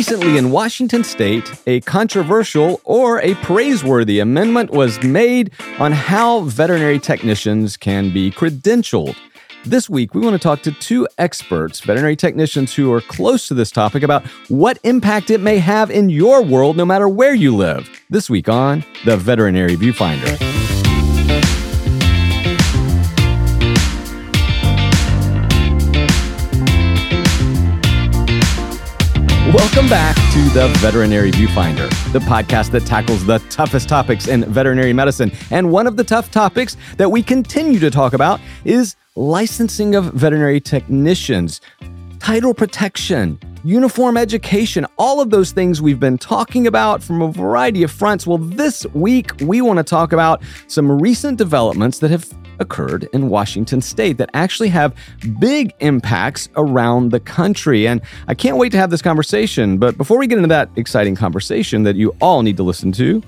Recently in Washington state, a controversial or a praiseworthy amendment was made on how veterinary technicians can be credentialed. This week, we want to talk to two experts, veterinary technicians who are close to this topic, about what impact it may have in your world no matter where you live. This week on The Veterinary Viewfinder. Welcome back to the Veterinary Viewfinder, the podcast that tackles the toughest topics in veterinary medicine. And one of the tough topics that we continue to talk about is licensing of veterinary technicians, title protection, uniform education, all of those things we've been talking about from a variety of fronts. Well, this week we want to talk about some recent developments that have occurred in Washington state that actually have big impacts around the country. And I can't wait to have this conversation. But before we get into that exciting conversation that you all need to listen to,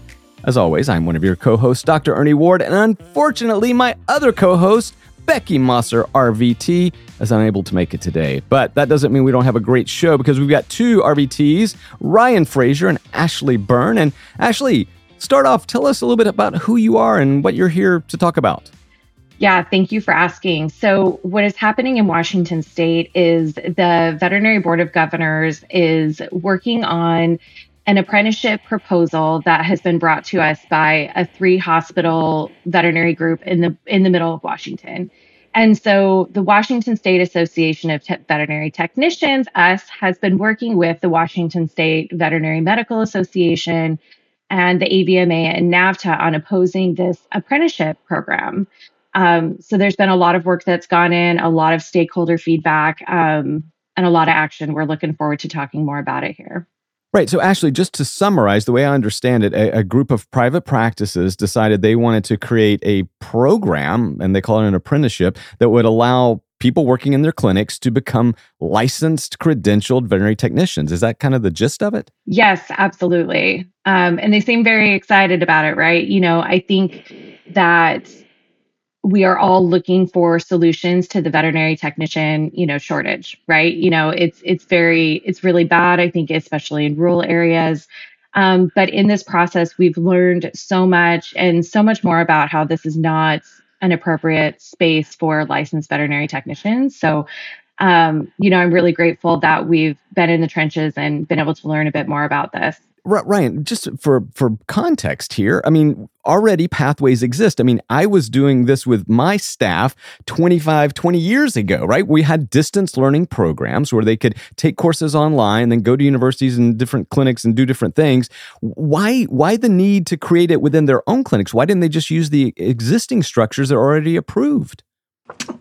as always, I'm one of your co hosts, Dr. Ernie Ward, and unfortunately, my other co host, Beckie Mossor, RVT, is unable to make it today. But that doesn't mean we don't have a great show because we've got two RVTs, Ryan Frazier and Ashley Byrne. And Ashley, start off, tell us a little bit about who you are and what you're here to talk about. Yeah, thank you for asking. So, what is happening in Washington state is the Veterinary Board of Governors is working on an apprenticeship proposal that has been brought to us by a three hospital veterinary group in the in the middle of Washington. And so the Washington State Association of Te- Veterinary Technicians, US, has been working with the Washington State Veterinary Medical Association and the AVMA and NAVTA on opposing this apprenticeship program. Um, so there's been a lot of work that's gone in, a lot of stakeholder feedback, um, and a lot of action. We're looking forward to talking more about it here. Right. So, Ashley, just to summarize, the way I understand it, a, a, group of private practices decided they wanted to create a program, and they call it an apprenticeship, that would allow people working in their clinics to become licensed, credentialed veterinary technicians. Is that kind of the gist of it? Yes, absolutely. Um, and they seem very excited about it, right? You know, I think that we are all looking for solutions to the veterinary technician you know shortage right? You know it's it's very it's really bad i think especially in rural areas. Um, but in this process we've learned so much and so much more about how this is not an appropriate space for licensed veterinary technicians. So um, you know i'm really grateful that we've been in the trenches and been able to learn a bit more about this Ryan, just for for context here, I mean, already pathways exist. I mean, I was doing this with my staff 25, 20 years ago, right? We had distance learning programs where they could take courses online, then go to universities and different clinics and do different things. Why why the need to create it within their own clinics? Why didn't they just use the existing structures that are already approved?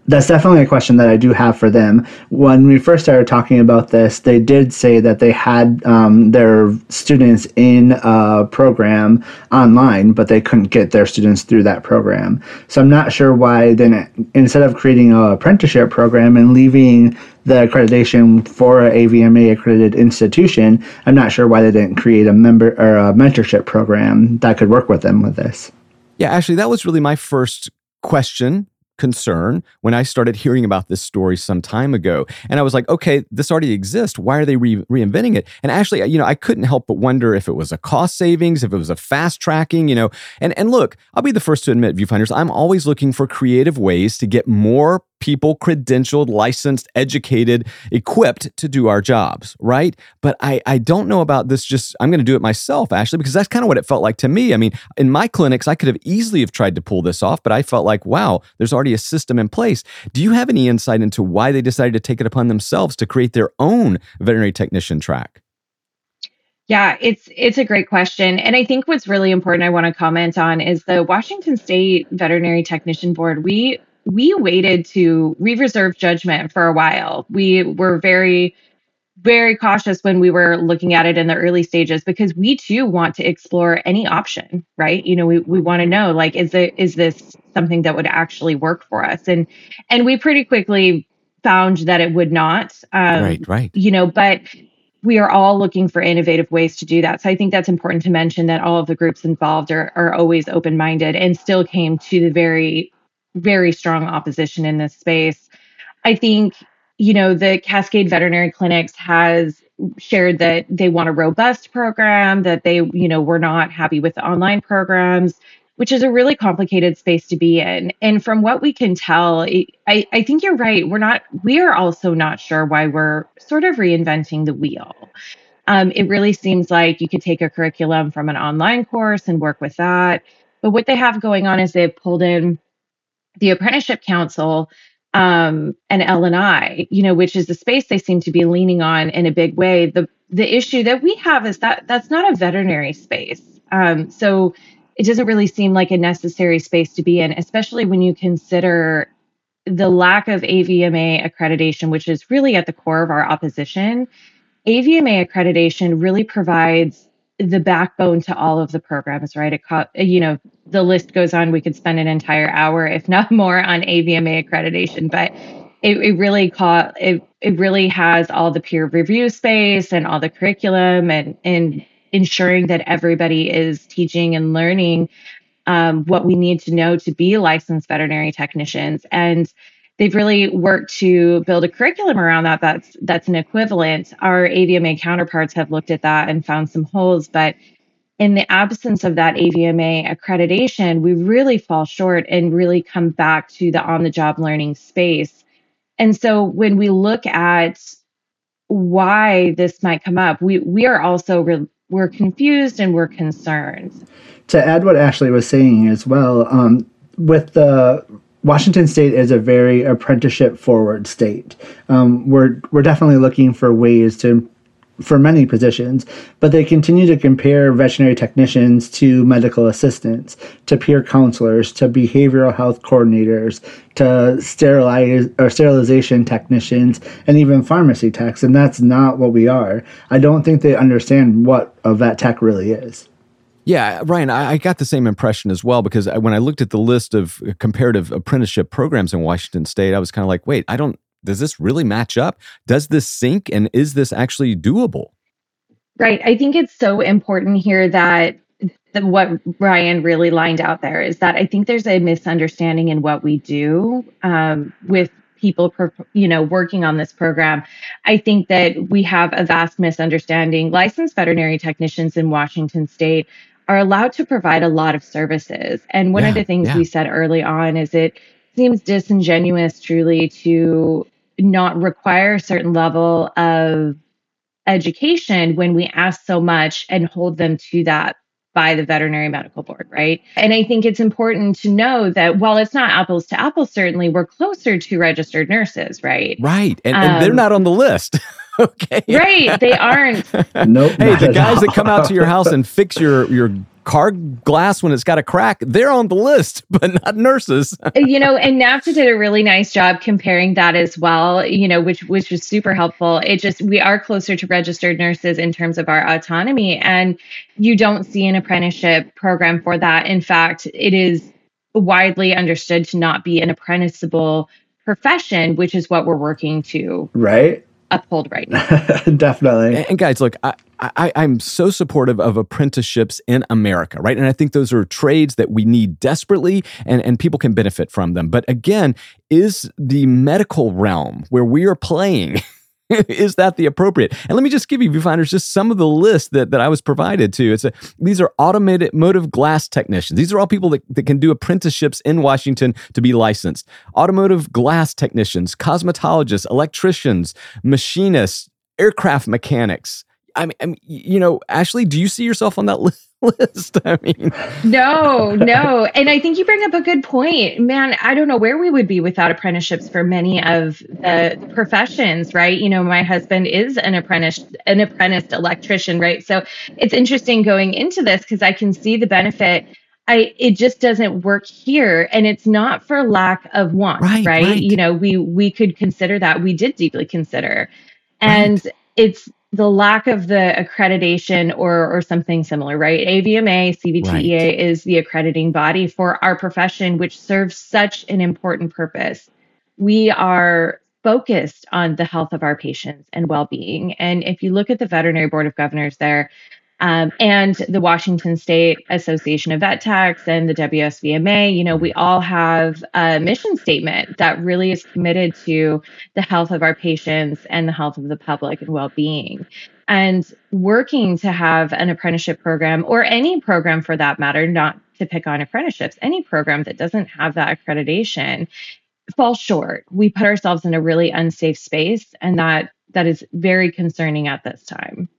That's definitely a question that I do have for them. When we first started talking about this, they did say that they had um, their students in a program online, but they couldn't get their students through that program. So I'm not sure why then instead of creating an apprenticeship program and leaving the accreditation for an AVMA accredited institution, I'm not sure why they didn't create a member or a mentorship program that could work with them with this. Yeah, actually, that was really my first question concern when I started hearing about this story some time ago. And I was like, okay, this already exists. Why are they re- reinventing it? And actually, you know, I couldn't help but wonder if it was a cost savings, if it was a fast tracking, you know. And and look, I'll be the first to admit, viewfinders, I'm always looking for creative ways to get more people credentialed, licensed, educated, equipped to do our jobs, right? But I, I don't know about this just, I'm going to do it myself, Ashley, because that's kind of what it felt like to me. I mean, in my clinics, I could have easily have tried to pull this off, but I felt like, wow, there's already a system in place. Do you have any insight into why they decided to take it upon themselves to create their own veterinary technician track? Yeah, it's it's a great question. And I think what's really important I want to comment on is the Washington State Veterinary Technician Board. We we waited to we reserved judgment for a while. We were very very cautious when we were looking at it in the early stages because we too want to explore any option, right? You know, we, we want to know like is it is this something that would actually work for us? And and we pretty quickly found that it would not. Um, right, right. You know, but we are all looking for innovative ways to do that. So I think that's important to mention that all of the groups involved are, are always open minded and still came to the very very strong opposition in this space. I think, you know, the Cascade Veterinary Clinics has shared that they want a robust program, that they, you know, were not happy with the online programs, which is a really complicated space to be in. And from what we can tell, I, I think you're right. We're not, we are also not sure why we're sort of reinventing the wheel. Um, it really seems like you could take a curriculum from an online course and work with that. But what they have going on is they've pulled in the apprenticeship council um, and L&I, you know, which is the space they seem to be leaning on in a big way. The the issue that we have is that that's not a veterinary space. Um, so it doesn't really seem like a necessary space to be in, especially when you consider the lack of AVMA accreditation, which is really at the core of our opposition. AVMA accreditation really provides the backbone to all of the programs, right? It, you know, the list goes on. We could spend an entire hour, if not more, on AVMA accreditation, but it, it really caught it. It really has all the peer review space and all the curriculum and and ensuring that everybody is teaching and learning um, what we need to know to be licensed veterinary technicians and they've really worked to build a curriculum around that that's that's an equivalent. Our avma counterparts have looked at that and found some holes but in the absence of that avma accreditation we really fall short and really come back to the on the job learning space. And so when we look at why this might come up we we are also re- we're confused and we're concerned. To add what ashley was saying as well um, with the Washington State is a very apprenticeship forward state. Um, we're we're definitely looking for ways to for many positions, but they continue to compare veterinary technicians to medical assistants, to peer counselors, to behavioral health coordinators, to sterilize or sterilization technicians, and even pharmacy techs, and that's not what we are. I don't think they understand what a vet tech really is. Yeah, Ryan, I, I, got the same impression as well because when I looked at the list of comparative apprenticeship programs in Washington State, I was kind of like, wait, I don't, does this really match up? Does this sync and is this actually doable? Right. I think it's so important here that the, what Ryan really lined out there is that I think there's a misunderstanding in what we do um, with people you know working on this program i think that we have a vast misunderstanding licensed veterinary technicians in washington state are allowed to provide a lot of services. And one yeah, of the things yeah. we said early on is it seems disingenuous truly to not require a certain level of education when we ask so much and hold them to that by the veterinary medical board, right? And I think it's important to know that while it's not apples to apples, certainly we're closer to registered nurses, right? Right. And, um, and they're um, not on the list. okay. Right. They aren't. nope. Hey, the guys that come out to your house and fix your your car glass when it's got a crack, they're on the list, but not nurses. Uh, you know, and NAVTA did a really nice job comparing that as well, you know, which which was super helpful. It just we are closer to registered nurses in terms of our autonomy. And you don't see an apprenticeship program for that. In fact, it is widely understood to not be an apprenticeable profession, which is what we're working to. Right uphold right now. Definitely. And, and, guys, look, I, I, I'm so supportive of apprenticeships in America, right? And I think those are trades that we need desperately and, and people can benefit from them. But again, is the medical realm where we are playing is that the appropriate? And let me just give you, viewfinders, just some of the list that, that I was provided to. It's a, these are automotive glass technicians. These are all people that, that can do apprenticeships in Washington to be licensed. Automotive glass technicians, cosmetologists, electricians, machinists, aircraft mechanics, I mean, I mean, you know, Ashley, do you see yourself on that list? I mean, no, no. And I think you bring up a good point. Man, I don't know where we would be without apprenticeships for many of the professions, right? You know, my husband is an apprentice, an apprenticed electrician, right? So it's interesting going into this because I can see the benefit. I it just doesn't work here and it's not for lack of want, right? right? right. You know, we we could consider that. We did deeply consider. And right. it's the lack of the accreditation or or something similar, right? AVMA, CVTEA right. is the accrediting body for our profession, which serves such an important purpose. We are focused on the health of our patients and well-being. And if you look at the Veterinary Board of Governors there, Um, and the Washington State Association of Vet Techs and the WSVMA, you know, we all have a mission statement that really is committed to the health of our patients and the health of the public and well being. And working to have an apprenticeship program or any program for that matter, not to pick on apprenticeships, any program that doesn't have that accreditation falls short. We put ourselves in a really unsafe space, and that that is very concerning at this time.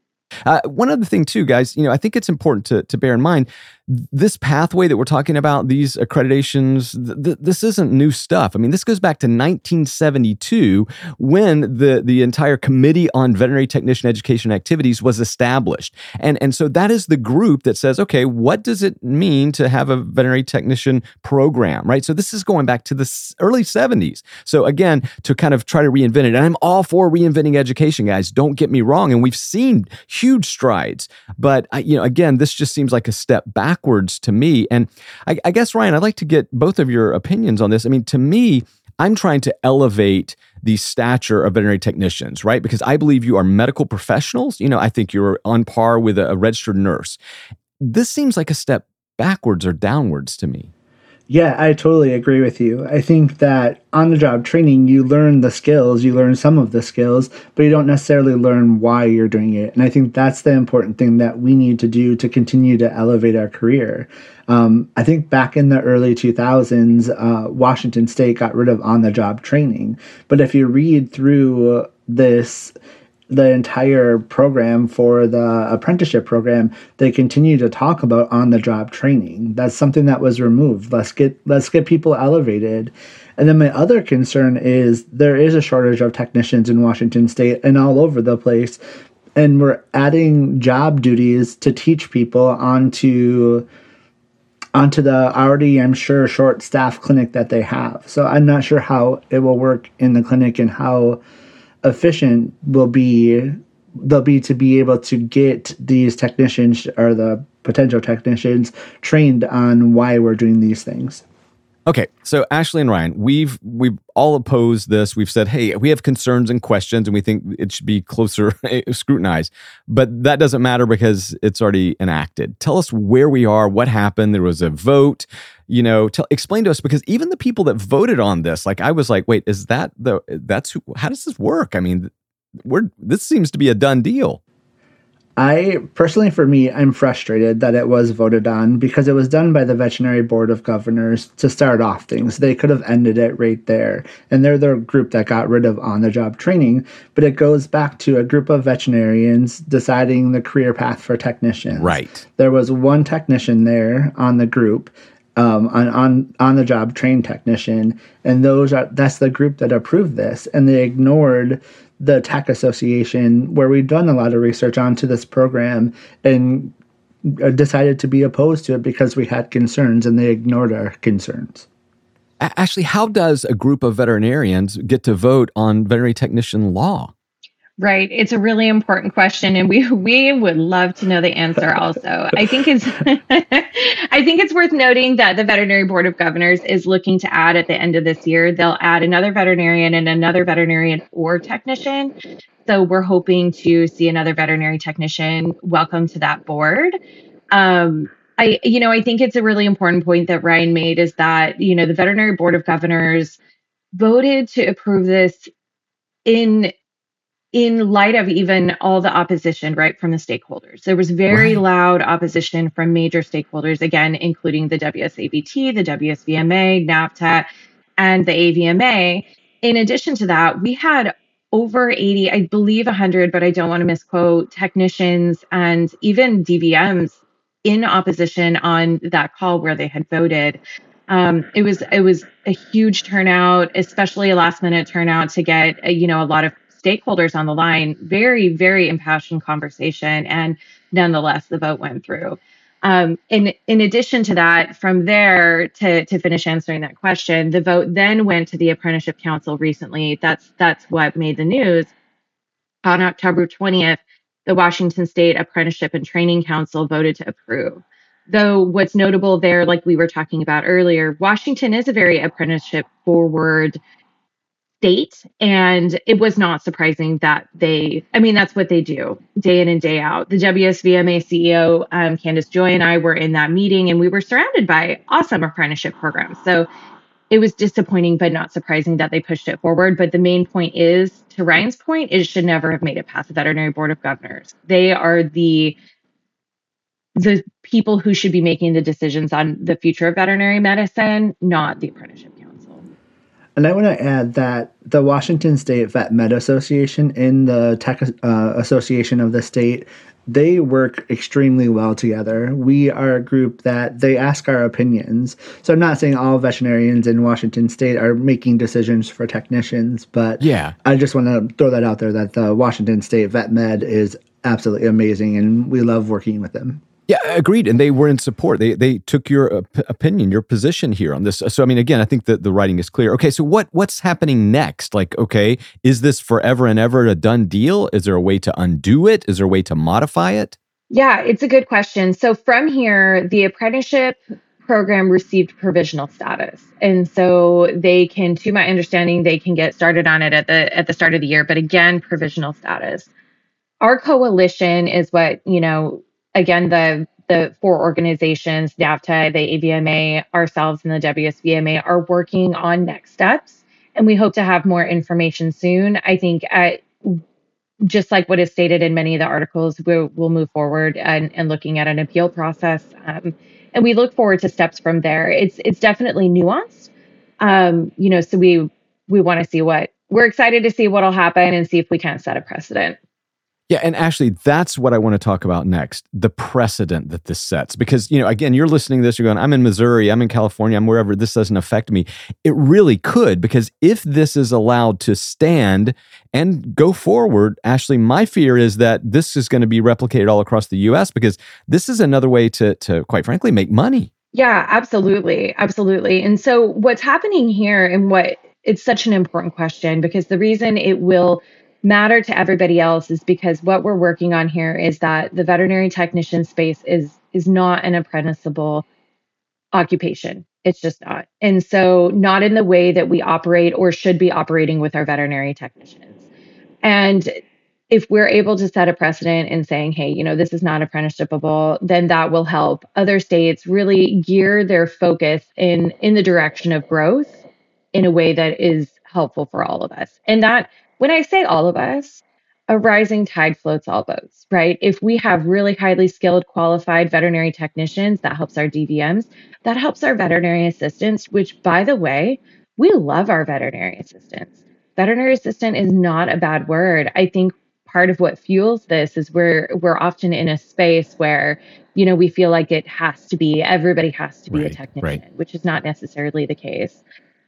Uh, one other thing, too, guys, you know, I think it's important to, to bear in mind this pathway that we're talking about, these accreditations, th- th- this isn't new stuff. I mean, this goes back to 1972 when the, the entire Committee on Veterinary Technician Education Activities was established. And, and so that is the group that says, okay, what does it mean to have a veterinary technician program, right? So this is going back to the early 70s. So again, to kind of try to reinvent it, and I'm all for reinventing education, guys, don't get me wrong. And we've seen huge strides. But, you know, again, this just seems like a step back backwards to me. And I, I guess, Ryan, I'd like to get both of your opinions on this. I mean, to me, I'm trying to elevate the stature of veterinary technicians, right? Because I believe you are medical professionals. You know, I think you're on par with a, a registered nurse. This seems like a step backwards or downwards to me. Yeah, I totally agree with you. I think that on the job training, you learn the skills, you learn some of the skills, but you don't necessarily learn why you're doing it. And I think that's the important thing that we need to do to continue to elevate our career. Um, I think back in the early 2000s, uh, Washington State got rid of on the job training. But if you read through this, the entire program for the apprenticeship program, they continue to talk about on the job training. That's something that was removed. Let's get let's get people elevated. And then my other concern is there is a shortage of technicians in Washington state and all over the place. And we're adding job duties to teach people onto onto the already, I'm sure, short staff clinic that they have. So I'm not sure how it will work in the clinic and how efficient will be they'll be to be able to get these technicians or the potential technicians trained on why we're doing these things. Okay, so Ashley and Ryan, we've we've all opposed this. We've said, hey, we have concerns and questions, and we think it should be closer eh, scrutinized. But that doesn't matter because it's already enacted. Tell us where we are, what happened. There was a vote. You know, tell, explain to us because even the people that voted on this, like I was like, wait, is that the that's who? How does this work? I mean, we're this seems to be a done deal. I personally, for me, I'm frustrated that it was voted on because it was done by the Veterinary Board of Governors to start off things. They could have ended it right there. And they're the group that got rid of on the job training. But it goes back to a group of veterinarians deciding the career path for technicians. Right. There was one technician there on the group. Um, on on on the job trained technician, and those are that's the group that approved this, and they ignored the Tech Association, where we've done a lot of research onto this program and uh, decided to be opposed to it because we had concerns and they ignored our concerns. Ashley, how does a group of veterinarians get to vote on veterinary technician law? Right. It's a really important question and we we would love to know the answer also. I think it's I think it's worth noting that the Veterinary Board of Governors is looking to add at the end of this year, they'll add another veterinarian and another veterinarian or technician. So we're hoping to see another veterinary technician welcome to that board. Um, I you know, I think it's a really important point that Ryan made is that, you know, the Veterinary Board of Governors voted to approve this in in light of even all the opposition, right, from the stakeholders. There was very right. loud opposition from major stakeholders, again, including the WSAVT, the WSVMA, NAVTech, and the AVMA. In addition to that, we had over 80, I believe 100, but I don't want to misquote, technicians and even DVMs in opposition on that call where they had voted. Um, it was it was a huge turnout, especially a last minute turnout to get you know a lot of stakeholders on the line, very, very impassioned conversation. And nonetheless, the vote went through. Um, in in addition to that, from there to to finish answering that question, the vote then went to the Apprenticeship Council recently. That's that's what made the news. On October 20th, the Washington State Apprenticeship and Training Council voted to approve. Though what's notable there, like we were talking about earlier, Washington is a very apprenticeship forward state. And it was not surprising that they, I mean, that's what they do day in and day out. The WSVMA CEO, um, Candace Joy, and I were in that meeting and we were surrounded by awesome apprenticeship programs. So it was disappointing, but not surprising that they pushed it forward. But the main point is, to Ryan's point, it should never have made it past the Veterinary Board of Governors. They are the the people who should be making the decisions on the future of veterinary medicine, not the apprenticeship. And I want to add that the Washington State Vet Med Association in the Tech uh, Association of the state, they work extremely well together. We are a group that they ask our opinions. So I'm not saying all veterinarians in Washington State are making decisions for technicians, but yeah, I just want to throw that out there that the Washington State Vet Med is absolutely amazing, and we love working with them. Yeah, agreed. And they were in support. They they took your uh, opinion, your position here on this. So I mean, again, I think that the writing is clear. Okay, so what what's happening next? Like, okay, is this forever and ever a done deal? Is there a way to undo it? Is there a way to modify it? Yeah, it's a good question. So from here, the apprenticeship program received provisional status. And so they can to my understanding they can get started on it at the at the start of the year, but again, provisional status. Our coalition is what, you know, again, the the four organizations, NAVTA, the AVMA, ourselves, and the WSVMA are working on next steps. And we hope to have more information soon. I think at, just like what is stated in many of the articles, we'll, we'll move forward and, and looking at an appeal process. Um, and we look forward to steps from there. It's it's definitely nuanced. Um, you know, so we we want to see what we're excited to see what'll happen and see if we can set a precedent. Yeah, and actually, that's what I want to talk about next the precedent that this sets. Because, you know, again, you're listening to this, you're going, I'm in Missouri, I'm in California, I'm wherever, this doesn't affect me. It really could, because if this is allowed to stand and go forward, Ashley, my fear is that this is going to be replicated all across the US because this is another way to, to quite frankly, make money. Yeah, absolutely. Absolutely. And so, what's happening here and what it's such an important question because the reason it will matter to everybody else is because what we're working on here is that the veterinary technician space is is not an apprenticeable occupation. It's just not. And so not in the way that we operate or should be operating with our veterinary technicians. And if we're able to set a precedent in saying, hey, you know, this is not apprenticeshipable, then that will help other states really gear their focus in in the direction of growth in a way that is helpful for all of us. And that when I say all of us, a rising tide floats all boats, right? If we have really highly skilled, qualified veterinary technicians, that helps our DVMs, that helps our veterinary assistants, which, by the way, we love our veterinary assistants. Veterinary assistant is not a bad word. I think part of what fuels this is we're we're often in a space where you know we feel like it has to be everybody has to be right, a technician, right. which is not necessarily the case.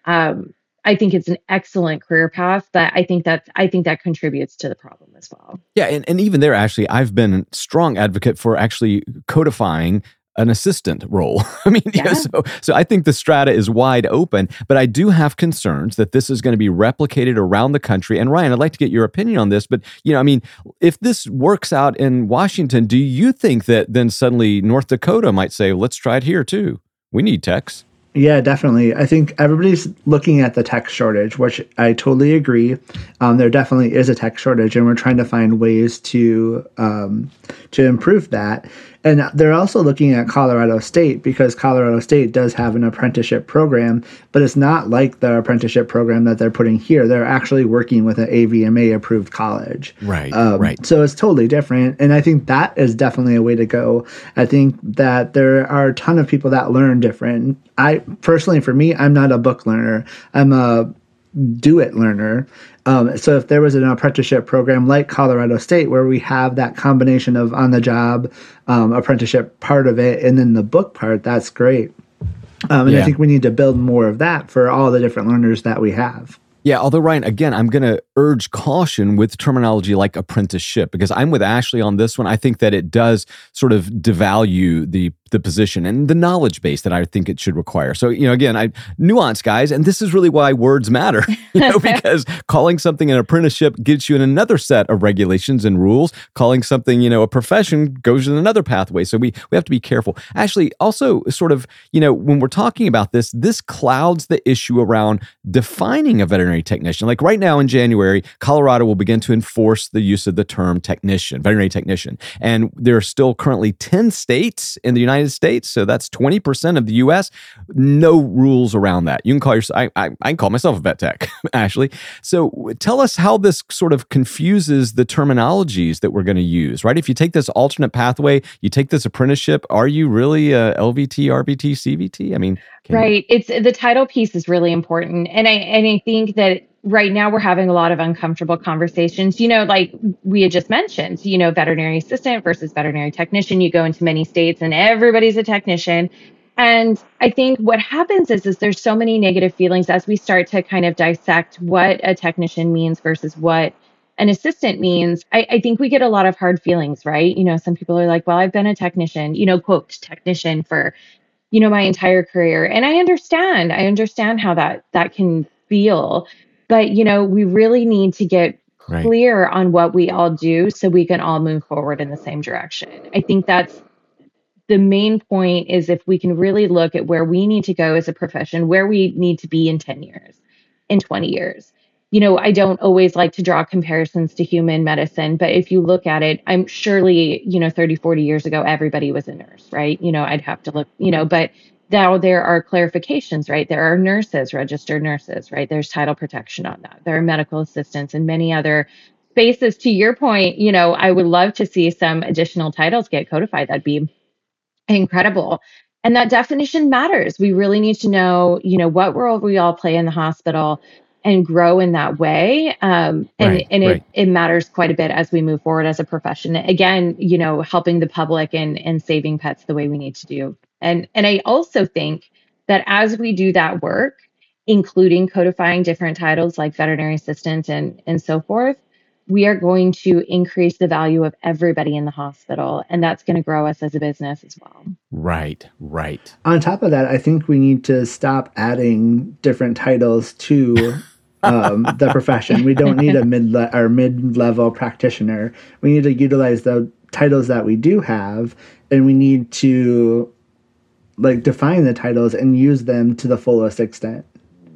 Um, I think it's an excellent career path, but I think that I think that contributes to the problem as well. Yeah, and, and even there, actually, I've been a strong advocate for actually codifying an assistant role. I mean, yeah. yeah. so so I think the strata is wide open, but I do have concerns that this is going to be replicated around the country. And Ryan, I'd like to get your opinion on this, but you know, I mean, if this works out in Washington, do you think that then suddenly North Dakota might say, "Let's try it here too. We need techs." Yeah, definitely. I think everybody's looking at the tech shortage, which I totally agree. Um, there definitely is a tech shortage, and we're trying to find ways to um, to improve that. And they're also looking at Colorado State because Colorado State does have an apprenticeship program, but it's not like the apprenticeship program that they're putting here. They're actually working with an AVMA approved college. Right. Um, right. So it's totally different. And I think that is definitely a way to go. I think that there are a ton of people that learn different. I personally, for me, I'm not a book learner. I'm a do it learner. Um, so if there was an apprenticeship program like Colorado State where we have that combination of on the job um, apprenticeship part of it and then the book part, that's great. Um, and yeah. I think we need to build more of that for all the different learners that we have. Yeah, although Ryan, again, I'm going to urge caution with terminology like apprenticeship because I'm with Ashley on this one. I think that it does sort of devalue the the position and the knowledge base that I think it should require. So, you know, again, I nuance guys, and this is really why words matter, you know, because calling something an apprenticeship gets you in another set of regulations and rules. Calling something, you know, a profession goes in another pathway. So we we have to be careful. Ashley, also sort of, you know, when we're talking about this, this clouds the issue around defining a veterinary technician. Like right now in January, Colorado will begin to enforce the use of the term technician, veterinary technician. And there are still currently 10 states in the United States, so that's 20% of the US. No rules around that. You can call yourself, I, I, I can call myself a vet tech, Ashley. So tell us how this sort of confuses the terminologies that we're going to use, right? If you take this alternate pathway, you take this apprenticeship, are you really a LVT, RVT, CVT? I mean, right. You- it's the title piece is really important. And I, and I think that right now we're having a lot of uncomfortable conversations. You know, like we had just mentioned, you know, veterinary assistant versus veterinary technician. You go into many states and everybody's a technician. And I think what happens is, is there's so many negative feelings as we start to kind of dissect what a technician means versus what an assistant means. I, I think we get a lot of hard feelings, right? You know, some people are like, well, I've been a technician, you know, quote, technician for, you know, my entire career. And I understand, I understand how that that can feel. But, you know, we really need to get clear right. on what we all do so we can all move forward in the same direction. I think that's the main point is if we can really look at where we need to go as a profession, where we need to be in 10 years, in 20 years. You know, I don't always like to draw comparisons to human medicine, but if you look at it, I'm surely, you know, 30, 40 years ago, everybody was a nurse, right? You know, I'd have to look, you know, but now there are clarifications, right? There are nurses, registered nurses, right? There's title protection on that. There are medical assistants and many other spaces. To your point, you know, I would love to see some additional titles get codified. That'd be incredible. And that definition matters. We really need to know, you know, what role we all play in the hospital and grow in that way. Um, and right, and right. It, it matters quite a bit as we move forward as a profession. Again, you know, helping the public and, and saving pets the way we need to do and and I also think that as we do that work, including codifying different titles like veterinary assistant and and so forth, we are going to increase the value of everybody in the hospital and that's going to grow us as a business as well. Right, right. On top of that, I think we need to stop adding different titles to um, the profession. We don't need a mid or mid level practitioner. We need to utilize the titles that we do have, and we need to like define the titles and use them to the fullest extent.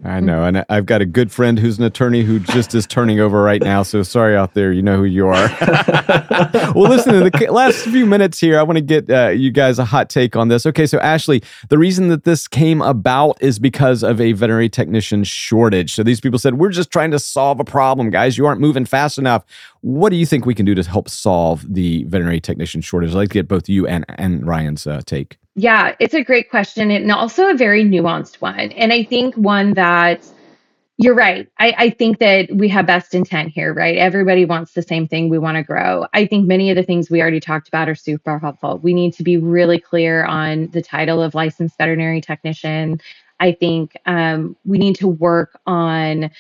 I know, and I've got a good friend who's an attorney who just is turning over right now. So sorry out there, you know who you are. well, listen, in the last few minutes here, I want to get uh, you guys a hot take on this. Okay, so Ashley, the reason that this came about is because of a veterinary technician shortage. So these people said, "We're just trying to solve a problem, guys. You aren't moving fast enough." What do you think we can do to help solve the veterinary technician shortage? I'd like to get both you and and Ryan's uh, take. Yeah, it's a great question and also a very nuanced one. And I think one that you're right. I, I, think that we have best intent here, right? Everybody wants the same thing. We want to grow. I think many of the things we already talked about are super helpful. We need to be really clear on the title of licensed veterinary technician. I think um, we need to work on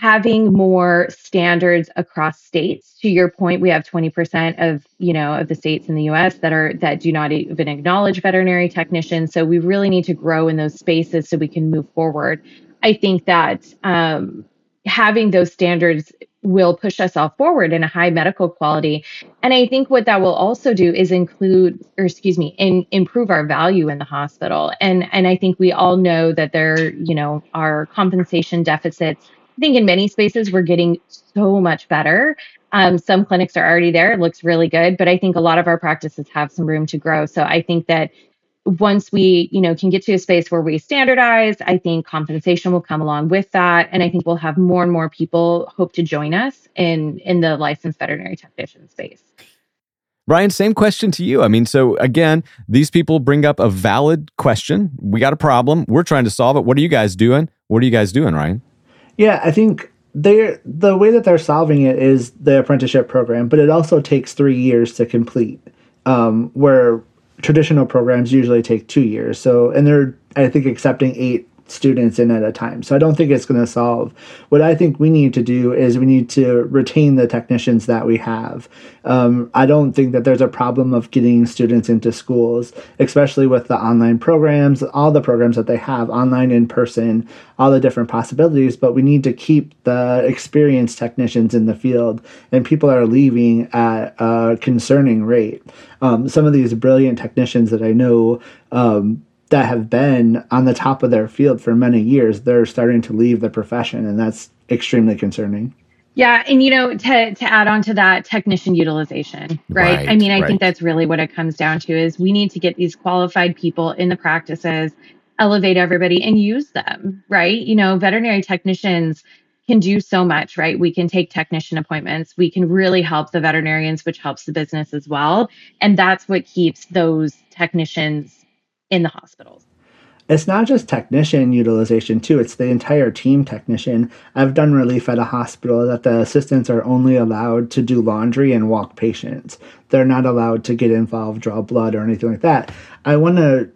having more standards across states. To your point we have 20% of you know of the states in the US that are that do not even acknowledge veterinary technicians. So we really need to grow in those spaces so we can move forward. I think that um, having those standards will push us all forward in a high medical quality. And i think what that will also do is include or excuse me in, improve our value in the hospital. And and i think we all know that there you know are compensation deficits think in many spaces we're getting so much better. Um, some clinics are already there. It looks really good, but I think a lot of our practices have some room to grow. So I think that once we, you know, can get to a space where we standardize, I think compensation will come along with that, and I think we'll have more and more people hope to join us in in the licensed veterinary technician space. Ryan, same question to you. I mean, so again, these people bring up a valid question. We got a problem. We're trying to solve it. What are you guys doing? What are you guys doing, Ryan? Yeah, I think they're the way that they're solving it is the apprenticeship program, but it also takes three years to complete. Um, where traditional programs usually take two years. So, and they're I think accepting eight students in at a time. So I don't think it's going to solve. What I think we need to do is we need to retain the technicians that we have. Um, I don't think that there's a problem of getting students into schools, especially with the online programs, all the programs that they have, online, in person, all the different possibilities. But we need to keep the experienced technicians in the field, and people are leaving at a concerning rate. Um, some of these brilliant technicians that I know. Um, that have been on the top of their field for many years, they're starting to leave the profession, and that's extremely concerning. Yeah, and you know, to to add on to that, technician utilization, right? right I mean, I right. think that's really what it comes down to is we need to get these qualified people in the practices, elevate everybody, and use them, right? You know, veterinary technicians can do so much, right? We can take technician appointments. We can really help the veterinarians, which helps the business as well. And that's what keeps those technicians in the hospitals. It's not just technician utilization, too, it's the entire team technician. I've done relief at a hospital that the assistants are only allowed to do laundry and walk patients. They're not allowed to get involved, draw blood, or anything like that. I want to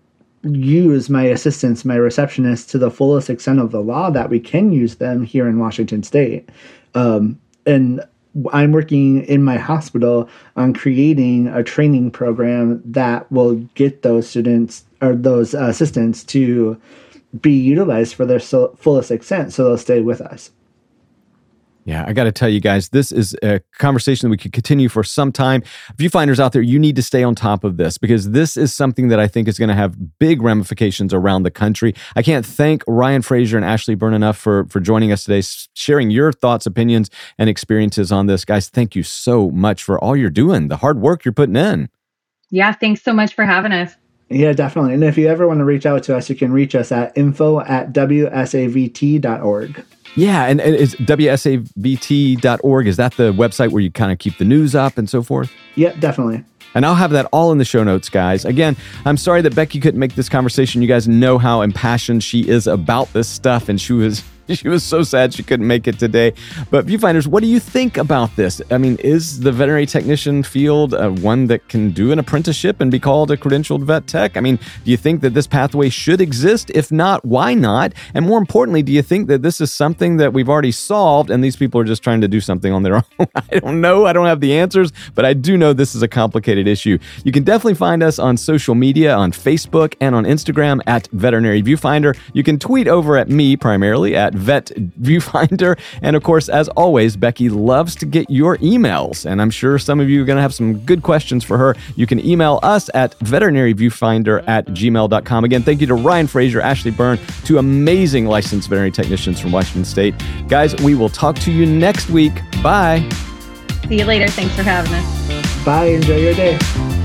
use my assistants, my receptionists, to the fullest extent of the law that we can use them here in Washington State. Um, and I'm working in my hospital on creating a training program that will get those students or those assistants to be utilized for their fullest extent so they'll stay with us. Yeah, I got to tell you guys, this is a conversation that we could continue for some time. Viewfinders out there, you need to stay on top of this because this is something that I think is going to have big ramifications around the country. I can't thank Ryan Frazier and Ashley Byrne enough for, for joining us today, sharing your thoughts, opinions, and experiences on this. Guys, thank you so much for all you're doing, the hard work you're putting in. Yeah, thanks so much for having us. Yeah, definitely. And if you ever want to reach out to us, you can reach us at info at wsavt.org. Yeah, and, and is wsavt.org, is that the website where you kind of keep the news up and so forth? Yep, definitely. And I'll have that all in the show notes, guys. Again, I'm sorry that Beckie couldn't make this conversation. You guys know how impassioned she is about this stuff, and she was she was so sad she couldn't make it today. But viewfinders, what do you think about this? I mean, is the veterinary technician field uh, one that can do an apprenticeship and be called a credentialed vet tech? I mean, do you think that this pathway should exist? If not, why not? And more importantly, do you think that this is something that we've already solved and these people are just trying to do something on their own? I don't know. I don't have the answers, but I do know this is a complicated issue. You can definitely find us on social media, on Facebook and on Instagram at Veterinary Viewfinder. You can tweet over at me primarily at Vet Viewfinder. And of course, as always, Beckie loves to get your emails. And I'm sure some of you are going to have some good questions for her. You can email us at veterinaryviewfinder at gmail.com. Again, thank you to Ryan Frazier, Ashley Byrne, two amazing licensed veterinary technicians from Washington State. Guys, we will talk to you next week. Bye. See you later. Thanks for having us. Bye. Enjoy your day.